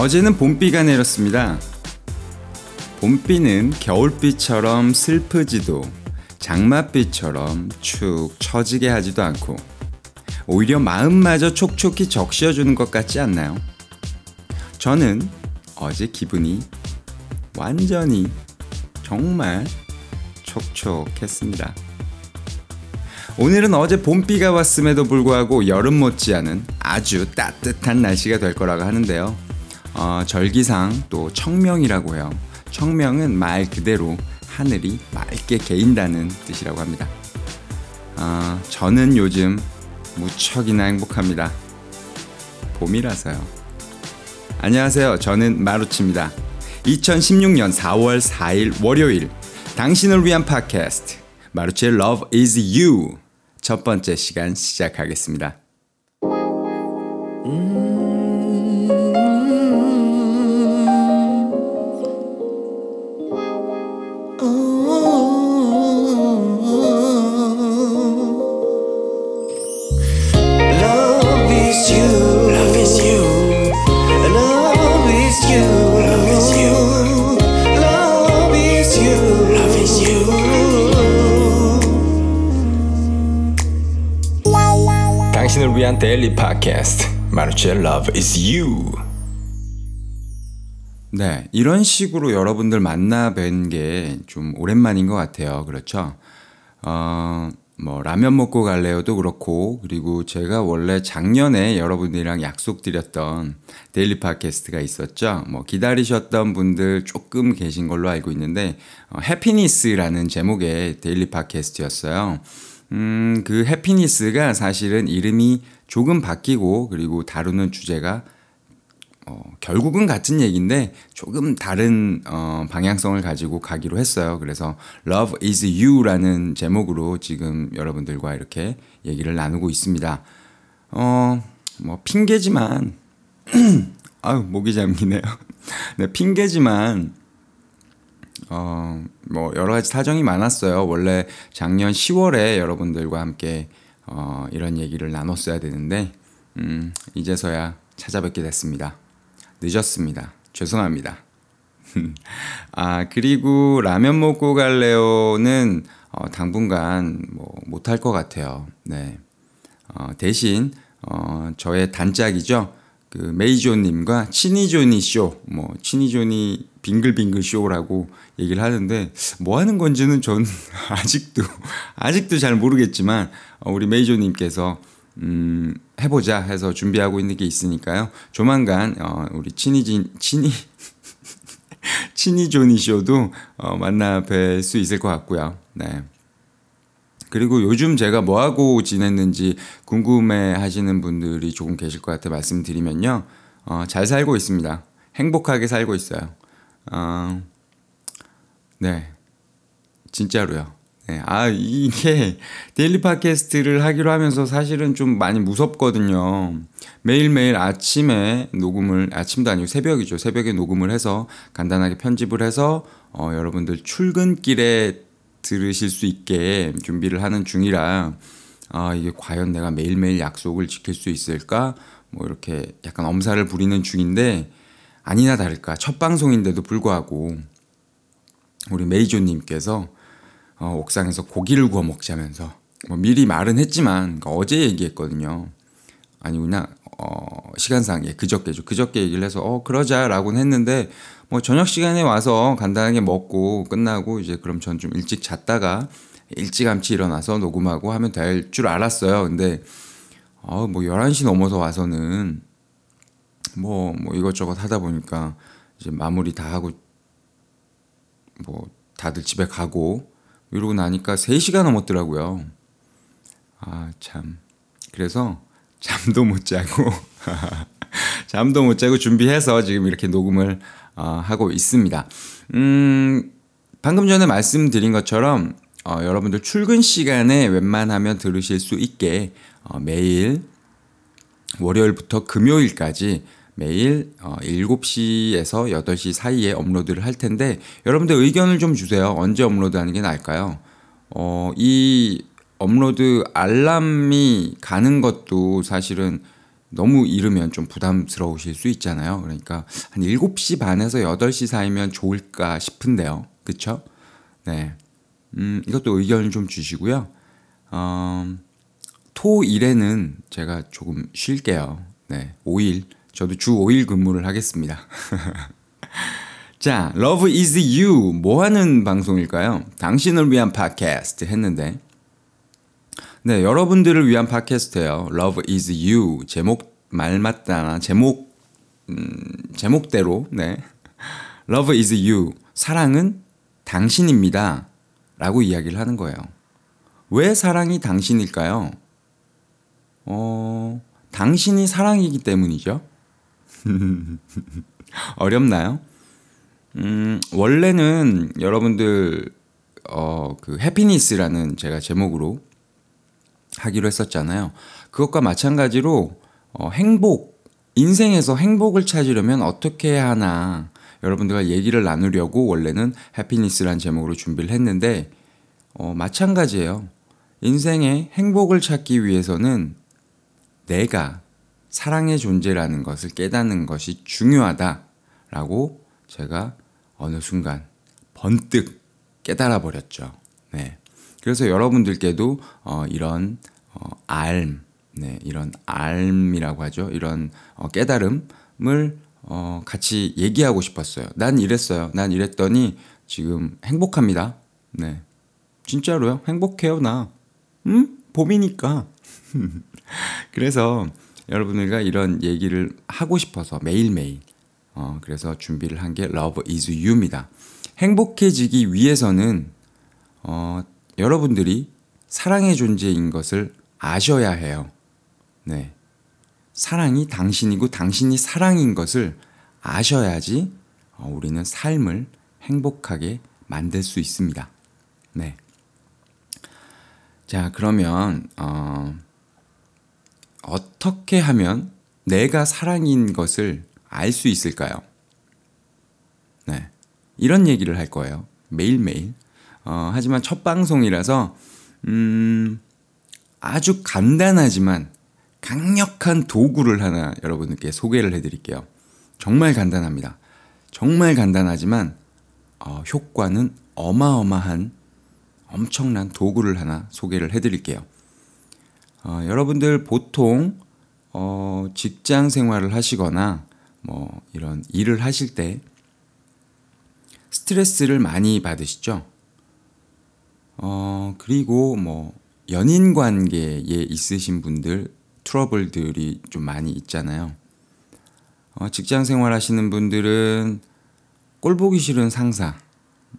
어제는 봄비가 내렸습니다. 봄비는 겨울비처럼 슬프지도 장맛비처럼 축 처지게 하지도 않고 오히려 마음마저 촉촉히 적셔주는 것 같지 않나요? 저는 어제 기분이 완전히 정말 촉촉했습니다. 오늘은 어제 봄비가 왔음에도 불구하고 여름 못지않은 아주 따뜻한 날씨가 될 거라고 하는데요. 어, 절기상 또 청명이라고 해요. 청명은 말 그대로 하늘이 맑게 개인다는 뜻이라고 합니다. 어, 저는 요즘 무척이나 행복합니다. 봄이라서요. 안녕하세요. 저는 마루치입니다. 2016년 4월 4일 월요일 당신을 위한 팟캐스트 마루치의 Love is You 첫 번째 시간 시작하겠습니다. Love is You 네, 이런 식으로 여러분들 만나 뵌 게 좀 오랜만인 것 같아요. 그렇죠? 어, 뭐, 라면 먹고 갈래요도 그렇고, 그리고 제가 원래 작년에 여러분들이랑 약속드렸던 daily 팟캐스트가 있었죠. 뭐, 기다리셨던 분들 조금 계신 걸로 알고 있는데, 어, happiness라는 제목의 daily 팟캐스트였어요. 음, 그 happiness가 사실은 이름이 조금 바뀌고, 그리고 다루는 주제가 어, 결국은 같은 얘기인데 조금 다른 어, 방향성을 가지고 가기로 했어요. 그래서 Love is You라는 제목으로 지금 여러분들과 이렇게 얘기를 나누고 있습니다. 어, 뭐 핑계지만 아유 목이 잠기네요. 네 핑계지만 어, 뭐 여러 가지 사정이 많았어요. 원래 작년 10월에 여러분들과 함께 어, 이런 얘기를 나눴어야 되는데 음, 이제서야 찾아뵙게 됐습니다. 늦었습니다. 죄송합니다. 아, 그리고 라면 먹고 갈래요는 어, 당분간 뭐 못할 것 같아요. 네. 어, 대신 어, 저의 단짝이죠. 그 메이조님과 치니조니 쇼, 뭐 치니조니 빙글빙글 쇼라고 얘기를 하는데 뭐 하는 건지는 전 아직도 아직도 잘 모르겠지만 어, 우리 메이조님께서 음, 해보자 해서 준비하고 있는 게 있으니까요. 조만간 어, 우리 치니진 치니 치니조니 쇼도 어, 만나 뵐 수 있을 것 같고요. 네. 그리고 요즘 제가 뭐 하고 지냈는지 궁금해 하시는 분들이 조금 계실 것 같아 말씀드리면요. 어, 잘 살고 있습니다. 행복하게 살고 있어요. 어, 네. 진짜로요. 네. 아, 이게 데일리 팟캐스트를 하기로 하면서 사실은 좀 많이 무섭거든요. 매일매일 아침에 녹음을, 아침도 아니고 새벽이죠. 새벽에 녹음을 해서 간단하게 편집을 해서 어, 여러분들 출근길에 들으실 수 있게 준비를 하는 중이라 아, 이게 과연 내가 매일매일 약속을 지킬 수 있을까? 뭐 이렇게 약간 엄살을 부리는 중인데 아니나 다를까 첫 방송인데도 불구하고 우리 메이조님께서 어, 옥상에서 고기를 구워 먹자면서 뭐 미리 말은 했지만 그러니까 어제 얘기했거든요. 아니구나 어, 시간상 예, 그저께죠. 그저께 얘기를 해서 어 그러자라고는 했는데 뭐 저녁 시간에 와서 간단하게 먹고 끝나고 이제 그럼 전 좀 일찍 잤다가 일찌감치 일어나서 녹음하고 하면 될 줄 알았어요. 근데 어, 뭐 11시 넘어서 와서는 뭐, 뭐 이것저것 하다 보니까 이제 마무리 다 하고 뭐 다들 집에 가고 이러고 나니까 3시가 넘었더라고요. 아, 참. 그래서 잠도 못 자고 잠도 못 자고 준비해서 지금 이렇게 녹음을 어, 하고 있습니다. 음, 방금 전에 말씀드린 것처럼 어, 여러분들 출근 시간에 웬만하면 들으실 수 있게 어, 매일 월요일부터 금요일까지 매일 어, 7시에서 8시 사이에 업로드를 할 텐데 여러분들 의견을 좀 주세요. 언제 업로드하는 게 나을까요? 어, 이 업로드 알람이 가는 것도 사실은 너무 이르면 좀 부담스러우실 수 있잖아요. 그러니까 한 7시 반에서 8시 사이면 좋을까 싶은데요. 그쵸? 네. 음, 이것도 의견을 좀 주시고요. 어, 토, 일에는 제가 조금 쉴게요. 네. 5일. 저도 주 5일 근무를 하겠습니다. 자, Love is You. 뭐 하는 방송일까요? 당신을 위한 팟캐스트 했는데. 네, 여러분들을 위한 팟캐스트예요. Love is You. 제목 말 맞다나 제목 음, 제목대로 네. Love is You. 사랑은 당신입니다. 라고 이야기를 하는 거예요. 왜 사랑이 당신일까요? 어, 당신이 사랑이기 때문이죠. 어렵나요? 음, 원래는 여러분들 어, 그 해피니스라는 제가 제목으로 하기로 했었잖아요. 그것과 마찬가지로 어, 행복 인생에서 행복을 찾으려면 어떻게 해야 하나 여러분들과 얘기를 나누려고 원래는 해피니스라는 제목으로 준비를 했는데 어, 마찬가지예요. 인생의 행복을 찾기 위해서는 내가 사랑의 존재라는 것을 깨닫는 것이 중요하다라고 제가 어느 순간 번뜩 깨달아 버렸죠. 네. 그래서 여러분들께도 어, 이런 어, 알, 네, 이런 알이라고 하죠. 이런 어, 깨달음을 어, 같이 얘기하고 싶었어요. 난 이랬어요. 난 이랬더니 지금 행복합니다. 네, 진짜로요. 행복해요 나. 음? 봄이니까. 그래서 여러분들과 이런 얘기를 하고 싶어서 매일매일 어, 그래서 준비를 한 게 Love is You입니다. 행복해지기 위해서는 어, 여러분들이 사랑의 존재인 것을 아셔야 해요. 네. 사랑이 당신이고 당신이 사랑인 것을 아셔야지 어, 우리는 삶을 행복하게 만들 수 있습니다. 네. 자, 그러면 어, 어떻게 하면 내가 사랑인 것을 알 수 있을까요? 네. 이런 얘기를 할 거예요. 매일매일. 어, 하지만 첫 방송이라서, 음, 아주 간단하지만 강력한 도구를 하나 여러분께 소개를 해드릴게요. 정말 간단합니다. 정말 간단하지만, 어, 효과는 어마어마한 엄청난 도구를 하나 소개를 해드릴게요. 어, 여러분들 보통 어, 직장 생활을 하시거나 뭐 이런 일을 하실 때 스트레스를 많이 받으시죠? 어, 그리고 뭐 연인 관계에 있으신 분들 트러블들이 좀 많이 있잖아요. 어, 직장 생활 하시는 분들은 꼴 보기 싫은 상사,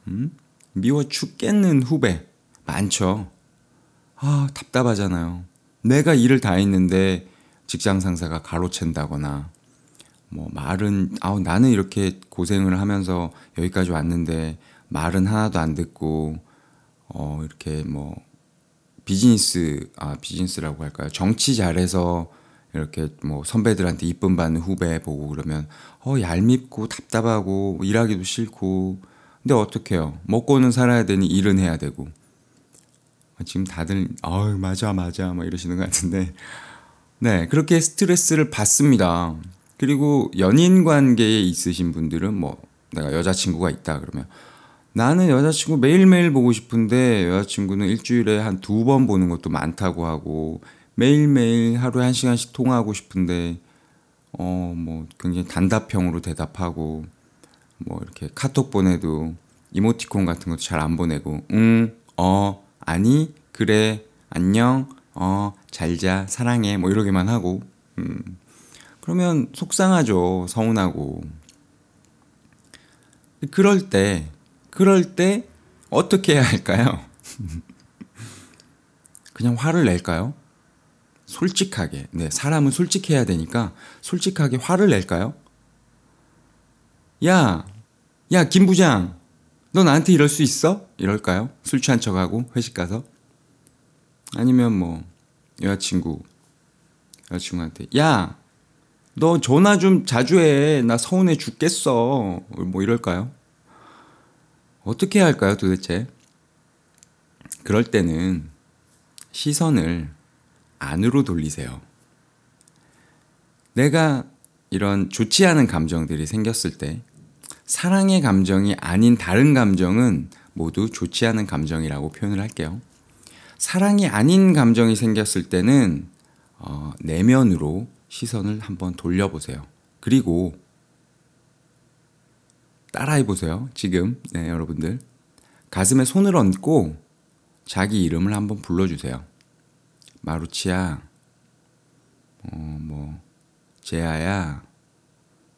음? 미워 죽겠는 후배 많죠. 아, 답답하잖아요. 내가 일을 다 했는데 직장 상사가 가로챈다거나 뭐 말은 아우 나는 이렇게 고생을 하면서 여기까지 왔는데 말은 하나도 안 듣고 어 이렇게 뭐 비즈니스 아 비즈니스라고 할까요? 정치 잘해서 이렇게 뭐 선배들한테 이쁨 받는 후배 보고 그러면 어 얄밉고 답답하고 일하기도 싫고 근데 어떡해요? 먹고는 살아야 되니 일은 해야 되고 지금 다들 아유 맞아 맞아 막 이러시는 것 같은데 네 그렇게 스트레스를 받습니다. 그리고 연인 관계에 있으신 분들은 뭐 내가 여자친구가 있다 그러면 나는 여자친구 매일매일 보고 싶은데 여자친구는 일주일에 한 두 번 보는 것도 많다고 하고 매일매일 하루에 한 시간씩 통화하고 싶은데 어 뭐 굉장히 단답형으로 대답하고 뭐 이렇게 카톡 보내도 이모티콘 같은 것도 잘 안 보내고 응, 어, 아니, 그래, 안녕, 어, 잘자, 사랑해 뭐 이러기만 하고 음. 그러면 속상하죠. 서운하고. 그럴 때 그럴 때 어떻게 해야 할까요? 그냥 화를 낼까요? 솔직하게. 네, 사람은 솔직해야 되니까 솔직하게 화를 낼까요? 야, 야, 김 부장, 너 나한테 이럴 수 있어? 이럴까요? 술 취한 척하고 회식 가서? 아니면 뭐 여자친구, 여자친구한테 야, 너 전화 좀 자주 해. 나 서운해 죽겠어. 뭐 이럴까요? 어떻게 해야 할까요, 도대체? 그럴 때는 시선을 안으로 돌리세요. 내가 이런 좋지 않은 감정들이 생겼을 때 사랑의 감정이 아닌 다른 감정은 모두 좋지 않은 감정이라고 표현을 할게요. 사랑이 아닌 감정이 생겼을 때는 어, 내면으로 시선을 한번 돌려보세요. 그리고 따라해 보세요. 지금 네, 여러분들 가슴에 손을 얹고 자기 이름을 한번 불러주세요. 마루치야, 어, 뭐 제아야,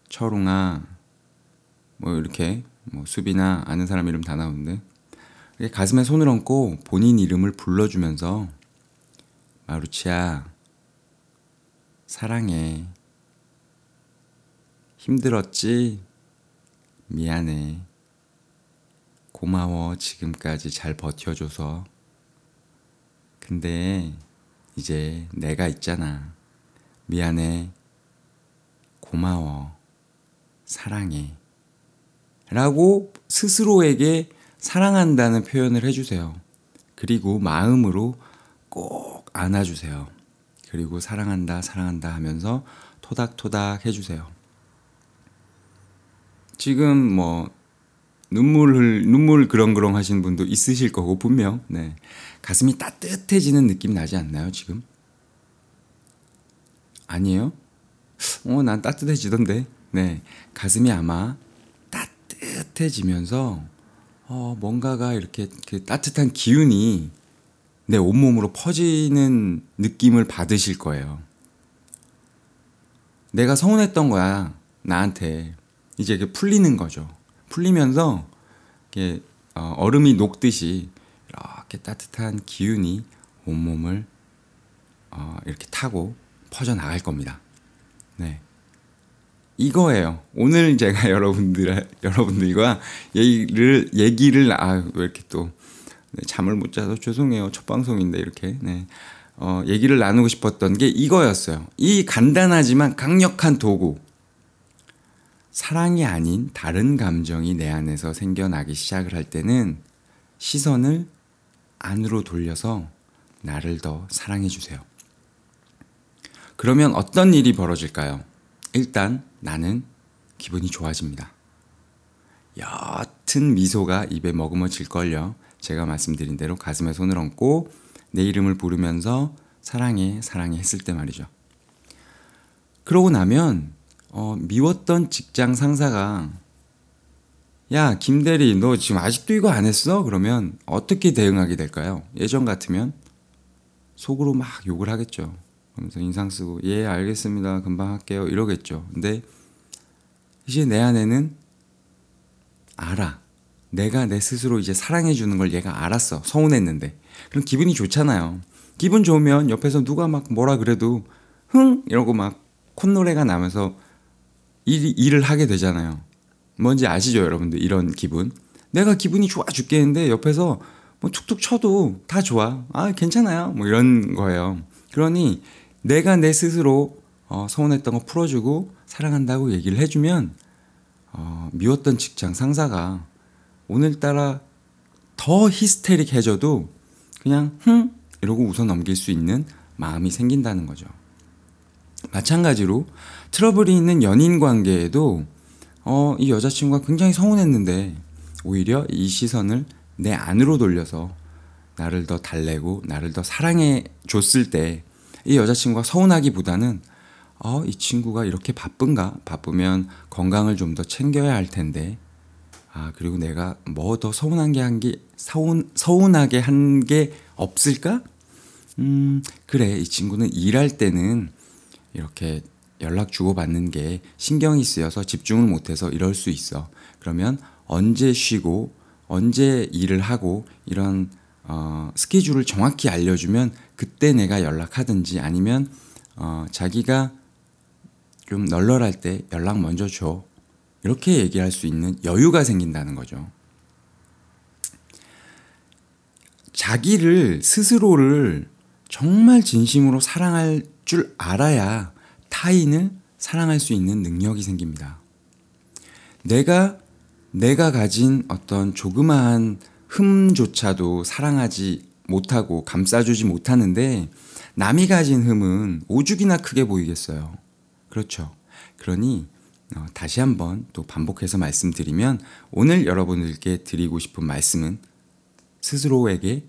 철웅아, 뭐 이렇게 뭐 수비나 아는 사람 이름 다 나오는데 가슴에 손을 얹고 본인 이름을 불러주면서 마루치야, 사랑해. 힘들었지? 미안해. 고마워. 지금까지 잘 버텨줘서. 근데 이제 내가 있잖아. 미안해. 고마워. 사랑해. 라고 스스로에게 사랑한다는 표현을 해주세요. 그리고 마음으로 꼭 안아주세요. 그리고 사랑한다, 사랑한다 하면서 토닥토닥 해주세요. 지금 뭐 눈물 흘 눈물 그렁그렁 하시는 분도 있으실 거고 분명 네 가슴이 따뜻해지는 느낌 나지 않나요 지금? 아니에요? 어난 따뜻해지던데 네 가슴이 아마 따뜻해지면서 어 뭔가가 이렇게 그 따뜻한 기운이 내 온몸으로 퍼지는 느낌을 받으실 거예요. 내가 서운했던 거야 나한테 이제 이게 풀리는 거죠. 풀리면서 이게 어, 얼음이 녹듯이 이렇게 따뜻한 기운이 온몸을 어, 이렇게 타고 퍼져 나갈 겁니다. 네. 이거예요. 오늘 제가 여러분들 여러분들과 얘기를 얘기를 아 왜 이렇게 또 네, 잠을 못 자서 죄송해요. 첫 방송인데 이렇게 네. 어, 얘기를 나누고 싶었던 게 이거였어요. 이 간단하지만 강력한 도구. 사랑이 아닌 다른 감정이 내 안에서 생겨나기 시작을 할 때는 시선을 안으로 돌려서 나를 더 사랑해 주세요. 그러면 어떤 일이 벌어질까요? 일단 나는 기분이 좋아집니다. 옅은 미소가 입에 머금어질걸요. 제가 말씀드린 대로 가슴에 손을 얹고 내 이름을 부르면서 사랑해, 사랑해 했을 때 말이죠. 그러고 나면 어, 미웠던 직장 상사가 야, 김대리, 너 지금 아직도 이거 안 했어? 그러면 어떻게 대응하게 될까요? 예전 같으면 속으로 막 욕을 하겠죠. 그러면서 인상 쓰고, 예, 알겠습니다. 금방 할게요. 이러겠죠. 근데 이제 내 안에는 알아. 내가 내 스스로 이제 사랑해 주는 걸 얘가 알았어. 서운했는데. 그럼 기분이 좋잖아요. 기분 좋으면 옆에서 누가 막 뭐라 그래도 흥 이러고 막 콧노래가 나면서 일, 일을 하게 되잖아요. 뭔지 아시죠, 여러분들? 이런 기분. 내가 기분이 좋아 죽겠는데 옆에서 뭐 툭툭 쳐도 다 좋아. 아, 괜찮아요. 뭐 이런 거예요. 그러니 내가 내 스스로 어, 서운했던 거 풀어주고 사랑한다고 얘기를 해주면 어, 미웠던 직장 상사가 오늘따라 더 히스테릭해져도 그냥 흥 이러고 웃어 넘길 수 있는 마음이 생긴다는 거죠. 마찬가지로 트러블이 있는 연인 관계에도 어, 이 여자친구가 굉장히 서운했는데 오히려 이 시선을 내 안으로 돌려서 나를 더 달래고 나를 더 사랑해 줬을 때 이 여자친구가 서운하기보다는 어, 이 친구가 이렇게 바쁜가? 바쁘면 건강을 좀 더 챙겨야 할 텐데. 아, 그리고 내가 뭐 더 서운한 게 한 게, 서운, 서운하게 한 게 없을까? 음, 그래. 이 친구는 일할 때는 이렇게 연락 주고받는 게 신경이 쓰여서 집중을 못해서 이럴 수 있어. 그러면 언제 쉬고 언제 일을 하고 이런 어, 스케줄을 정확히 알려주면 그때 내가 연락하든지 아니면 어, 자기가 좀 널널할 때 연락 먼저 줘. 이렇게 얘기할 수 있는 여유가 생긴다는 거죠. 자기를 스스로를 정말 진심으로 사랑할 줄 알아야 타인을 사랑할 수 있는 능력이 생깁니다. 내가 내가 가진 어떤 조그마한 흠조차도 사랑하지 못하고 감싸주지 못하는데 남이 가진 흠은 오죽이나 크게 보이겠어요. 그렇죠. 그러니 어, 다시 한번 또 반복해서 말씀드리면 오늘 여러분들께 드리고 싶은 말씀은 스스로에게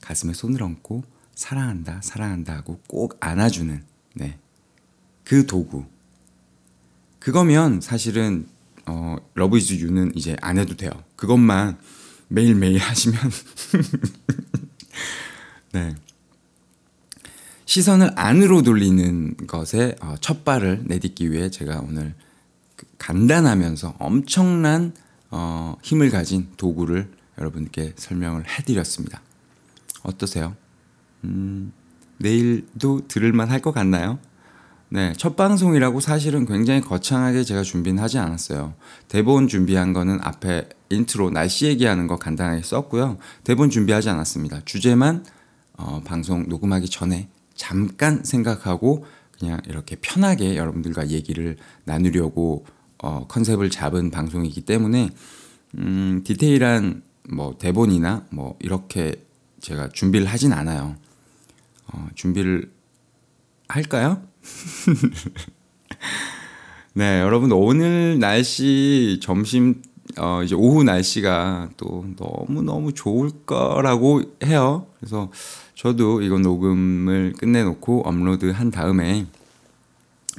가슴에 손을 얹고 사랑한다, 사랑한다 하고 꼭 안아주는 네. 그 도구. 그거면 사실은 어, Love is You는 이제 안 해도 돼요. 그것만 매일매일 하시면 네. 시선을 안으로 돌리는 것에 어, 첫 발을 내딛기 위해 제가 오늘 그 간단하면서 엄청난 어, 힘을 가진 도구를 여러분께 설명을 해드렸습니다. 어떠세요? 음, 내일도 들을만 할 것 같나요? 네, 첫 방송이라고 사실은 굉장히 거창하게 제가 준비는 하지 않았어요. 대본 준비한 거는 앞에 인트로 날씨 얘기하는 거 간단하게 썼고요. 대본 준비하지 않았습니다. 주제만 어, 방송 녹음하기 전에 잠깐 생각하고 그냥 이렇게 편하게 여러분들과 얘기를 나누려고 어, 컨셉을 잡은 방송이기 때문에 음, 디테일한 뭐 대본이나 뭐 이렇게 제가 준비를 하진 않아요. 어, 준비를 할까요? 네, 여러분 오늘 날씨 점심 어 이제 오후 날씨가 또 너무 너무 좋을 거라고 해요. 그래서 저도 이거 녹음을 끝내놓고 업로드 한 다음에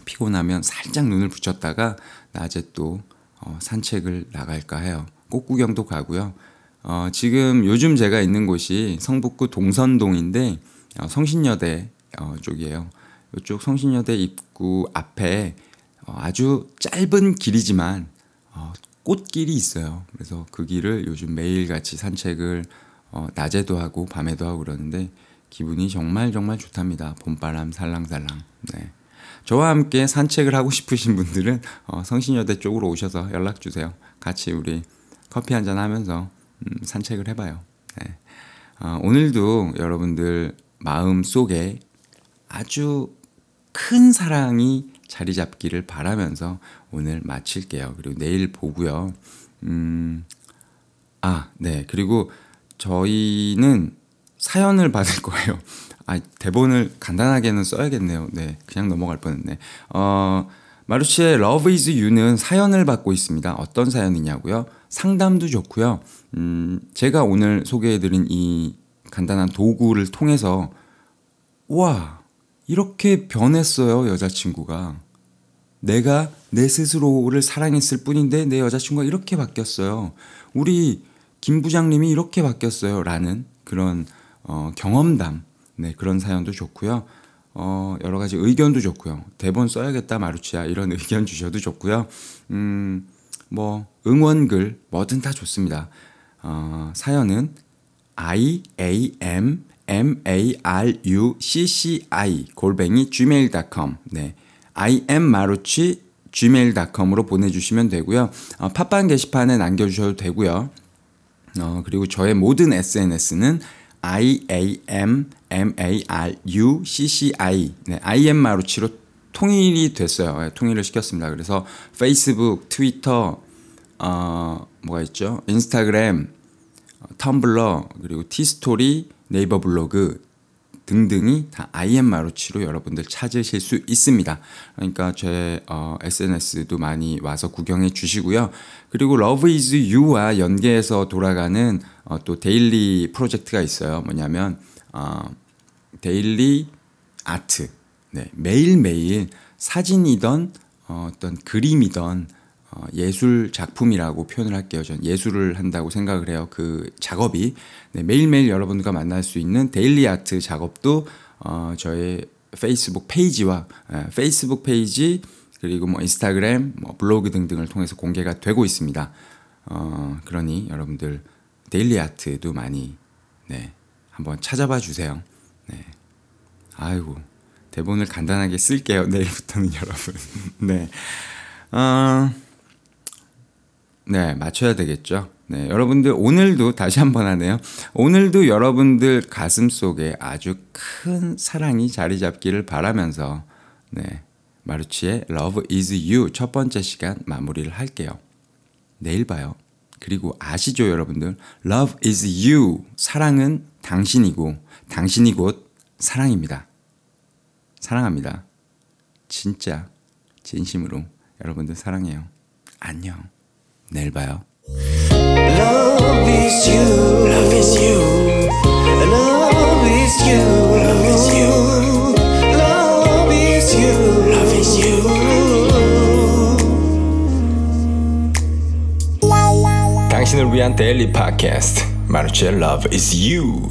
피곤하면 살짝 눈을 붙였다가 낮에 또 어, 산책을 나갈까 해요. 꽃구경도 가고요. 어, 지금 요즘 제가 있는 곳이 성북구 동선동인데 어, 성신여대 어, 쪽이에요. 이쪽 성신여대 입구 앞에 어, 아주 짧은 길이지만 어, 꽃길이 있어요. 그래서 그 길을 요즘 매일 같이 산책을 어, 낮에도 하고 밤에도 하고 그러는데 기분이 정말 정말 좋답니다. 봄바람 살랑살랑. 네. 저와 함께 산책을 하고 싶으신 분들은 어, 성신여대 쪽으로 오셔서 연락 주세요. 같이 우리 커피 한잔 하면서 음, 산책을 해봐요. 네. 어, 오늘도 여러분들 마음 속에 아주 큰 사랑이 자리 잡기를 바라면서 오늘 마칠게요. 그리고 내일 보고요. 음, 아, 네. 그리고 저희는 사연을 받을 거예요. 아, 대본을 간단하게는 써야겠네요. 네. 그냥 넘어갈 뻔 했네. 어, 마루치의 Love is You는 사연을 받고 있습니다. 어떤 사연이냐고요? 상담도 좋고요. 음, 제가 오늘 소개해드린 이 간단한 도구를 통해서 와, 이렇게 변했어요, 여자친구가. 내가 내 스스로를 사랑했을 뿐인데 내 여자친구가 이렇게 바뀌었어요. 우리 김 부장님이 이렇게 바뀌었어요. 라는 그런 어, 경험담. 네, 그런 사연도 좋고요. 어, 여러 가지 의견도 좋고요. 대본 써야겠다, 마루치야. 이런 의견 주셔도 좋고요. 음, 뭐, 응원글, 뭐든 다 좋습니다. 어, 사연은 i a m m a r u c c i 골뱅이 gmail.com 네. i m 마루치 gmail.com으로 보내주시면 되고요. 어, 팟빵 게시판에 남겨주셔도 되고요. 어, 그리고 저의 모든 SNS는 I A M M A R U C C I 네, I M 마루치로 통일이 됐어요. 네, 통일을 시켰습니다. 그래서 페이스북, 트위터, 어, 뭐가 있죠? 인스타그램, 어, 텀블러, 그리고 티스토리, 네이버 블로그 등등이 다 IM 마루치로 여러분들 찾으실 수 있습니다. 그러니까 제 어, SNS도 많이 와서 구경해 주시고요. 그리고 Love is You와 연계해서 돌아가는 어, 또 daily 프로젝트가 있어요. 뭐냐면 어, daily art. 네, 매일매일 사진이던 어, 어떤 그림이던 어, 예술 작품이라고 표현을 할게요. 전 예술을 한다고 생각을 해요. 그 작업이 네, 매일매일 여러분과 만날 수 있는 daily art 작업도 어, 저의 페이스북 페이지와 에, 페이스북 페이지 그리고 뭐 인스타그램, 뭐 블로그 등등을 통해서 공개가 되고 있습니다. 어, 그러니 여러분들 daily art도 많이 네, 한번 찾아봐 주세요. 네. 아이고 대본을 간단하게 쓸게요. 내일부터는 여러분. 네. 어, 네, 맞춰야 되겠죠. 네, 여러분들 오늘도 다시 한번 하네요. 오늘도 여러분들 가슴 속에 아주 큰 사랑이 자리 잡기를 바라면서 네, 마루치의 Love is You 첫 번째 시간 마무리를 할게요. 내일 봐요. 그리고 아시죠, 여러분들? Love is you. 사랑은 당신이고 당신이 곧 사랑입니다. 사랑합니다. 진짜 진심으로 여러분들 사랑해요. 안녕. 내일 봐요. Love is you. Love is you. Love is you. Love is you. Love is you. Love is you. 당신을 위한 데일리 팟캐스트 마누치의 Love is You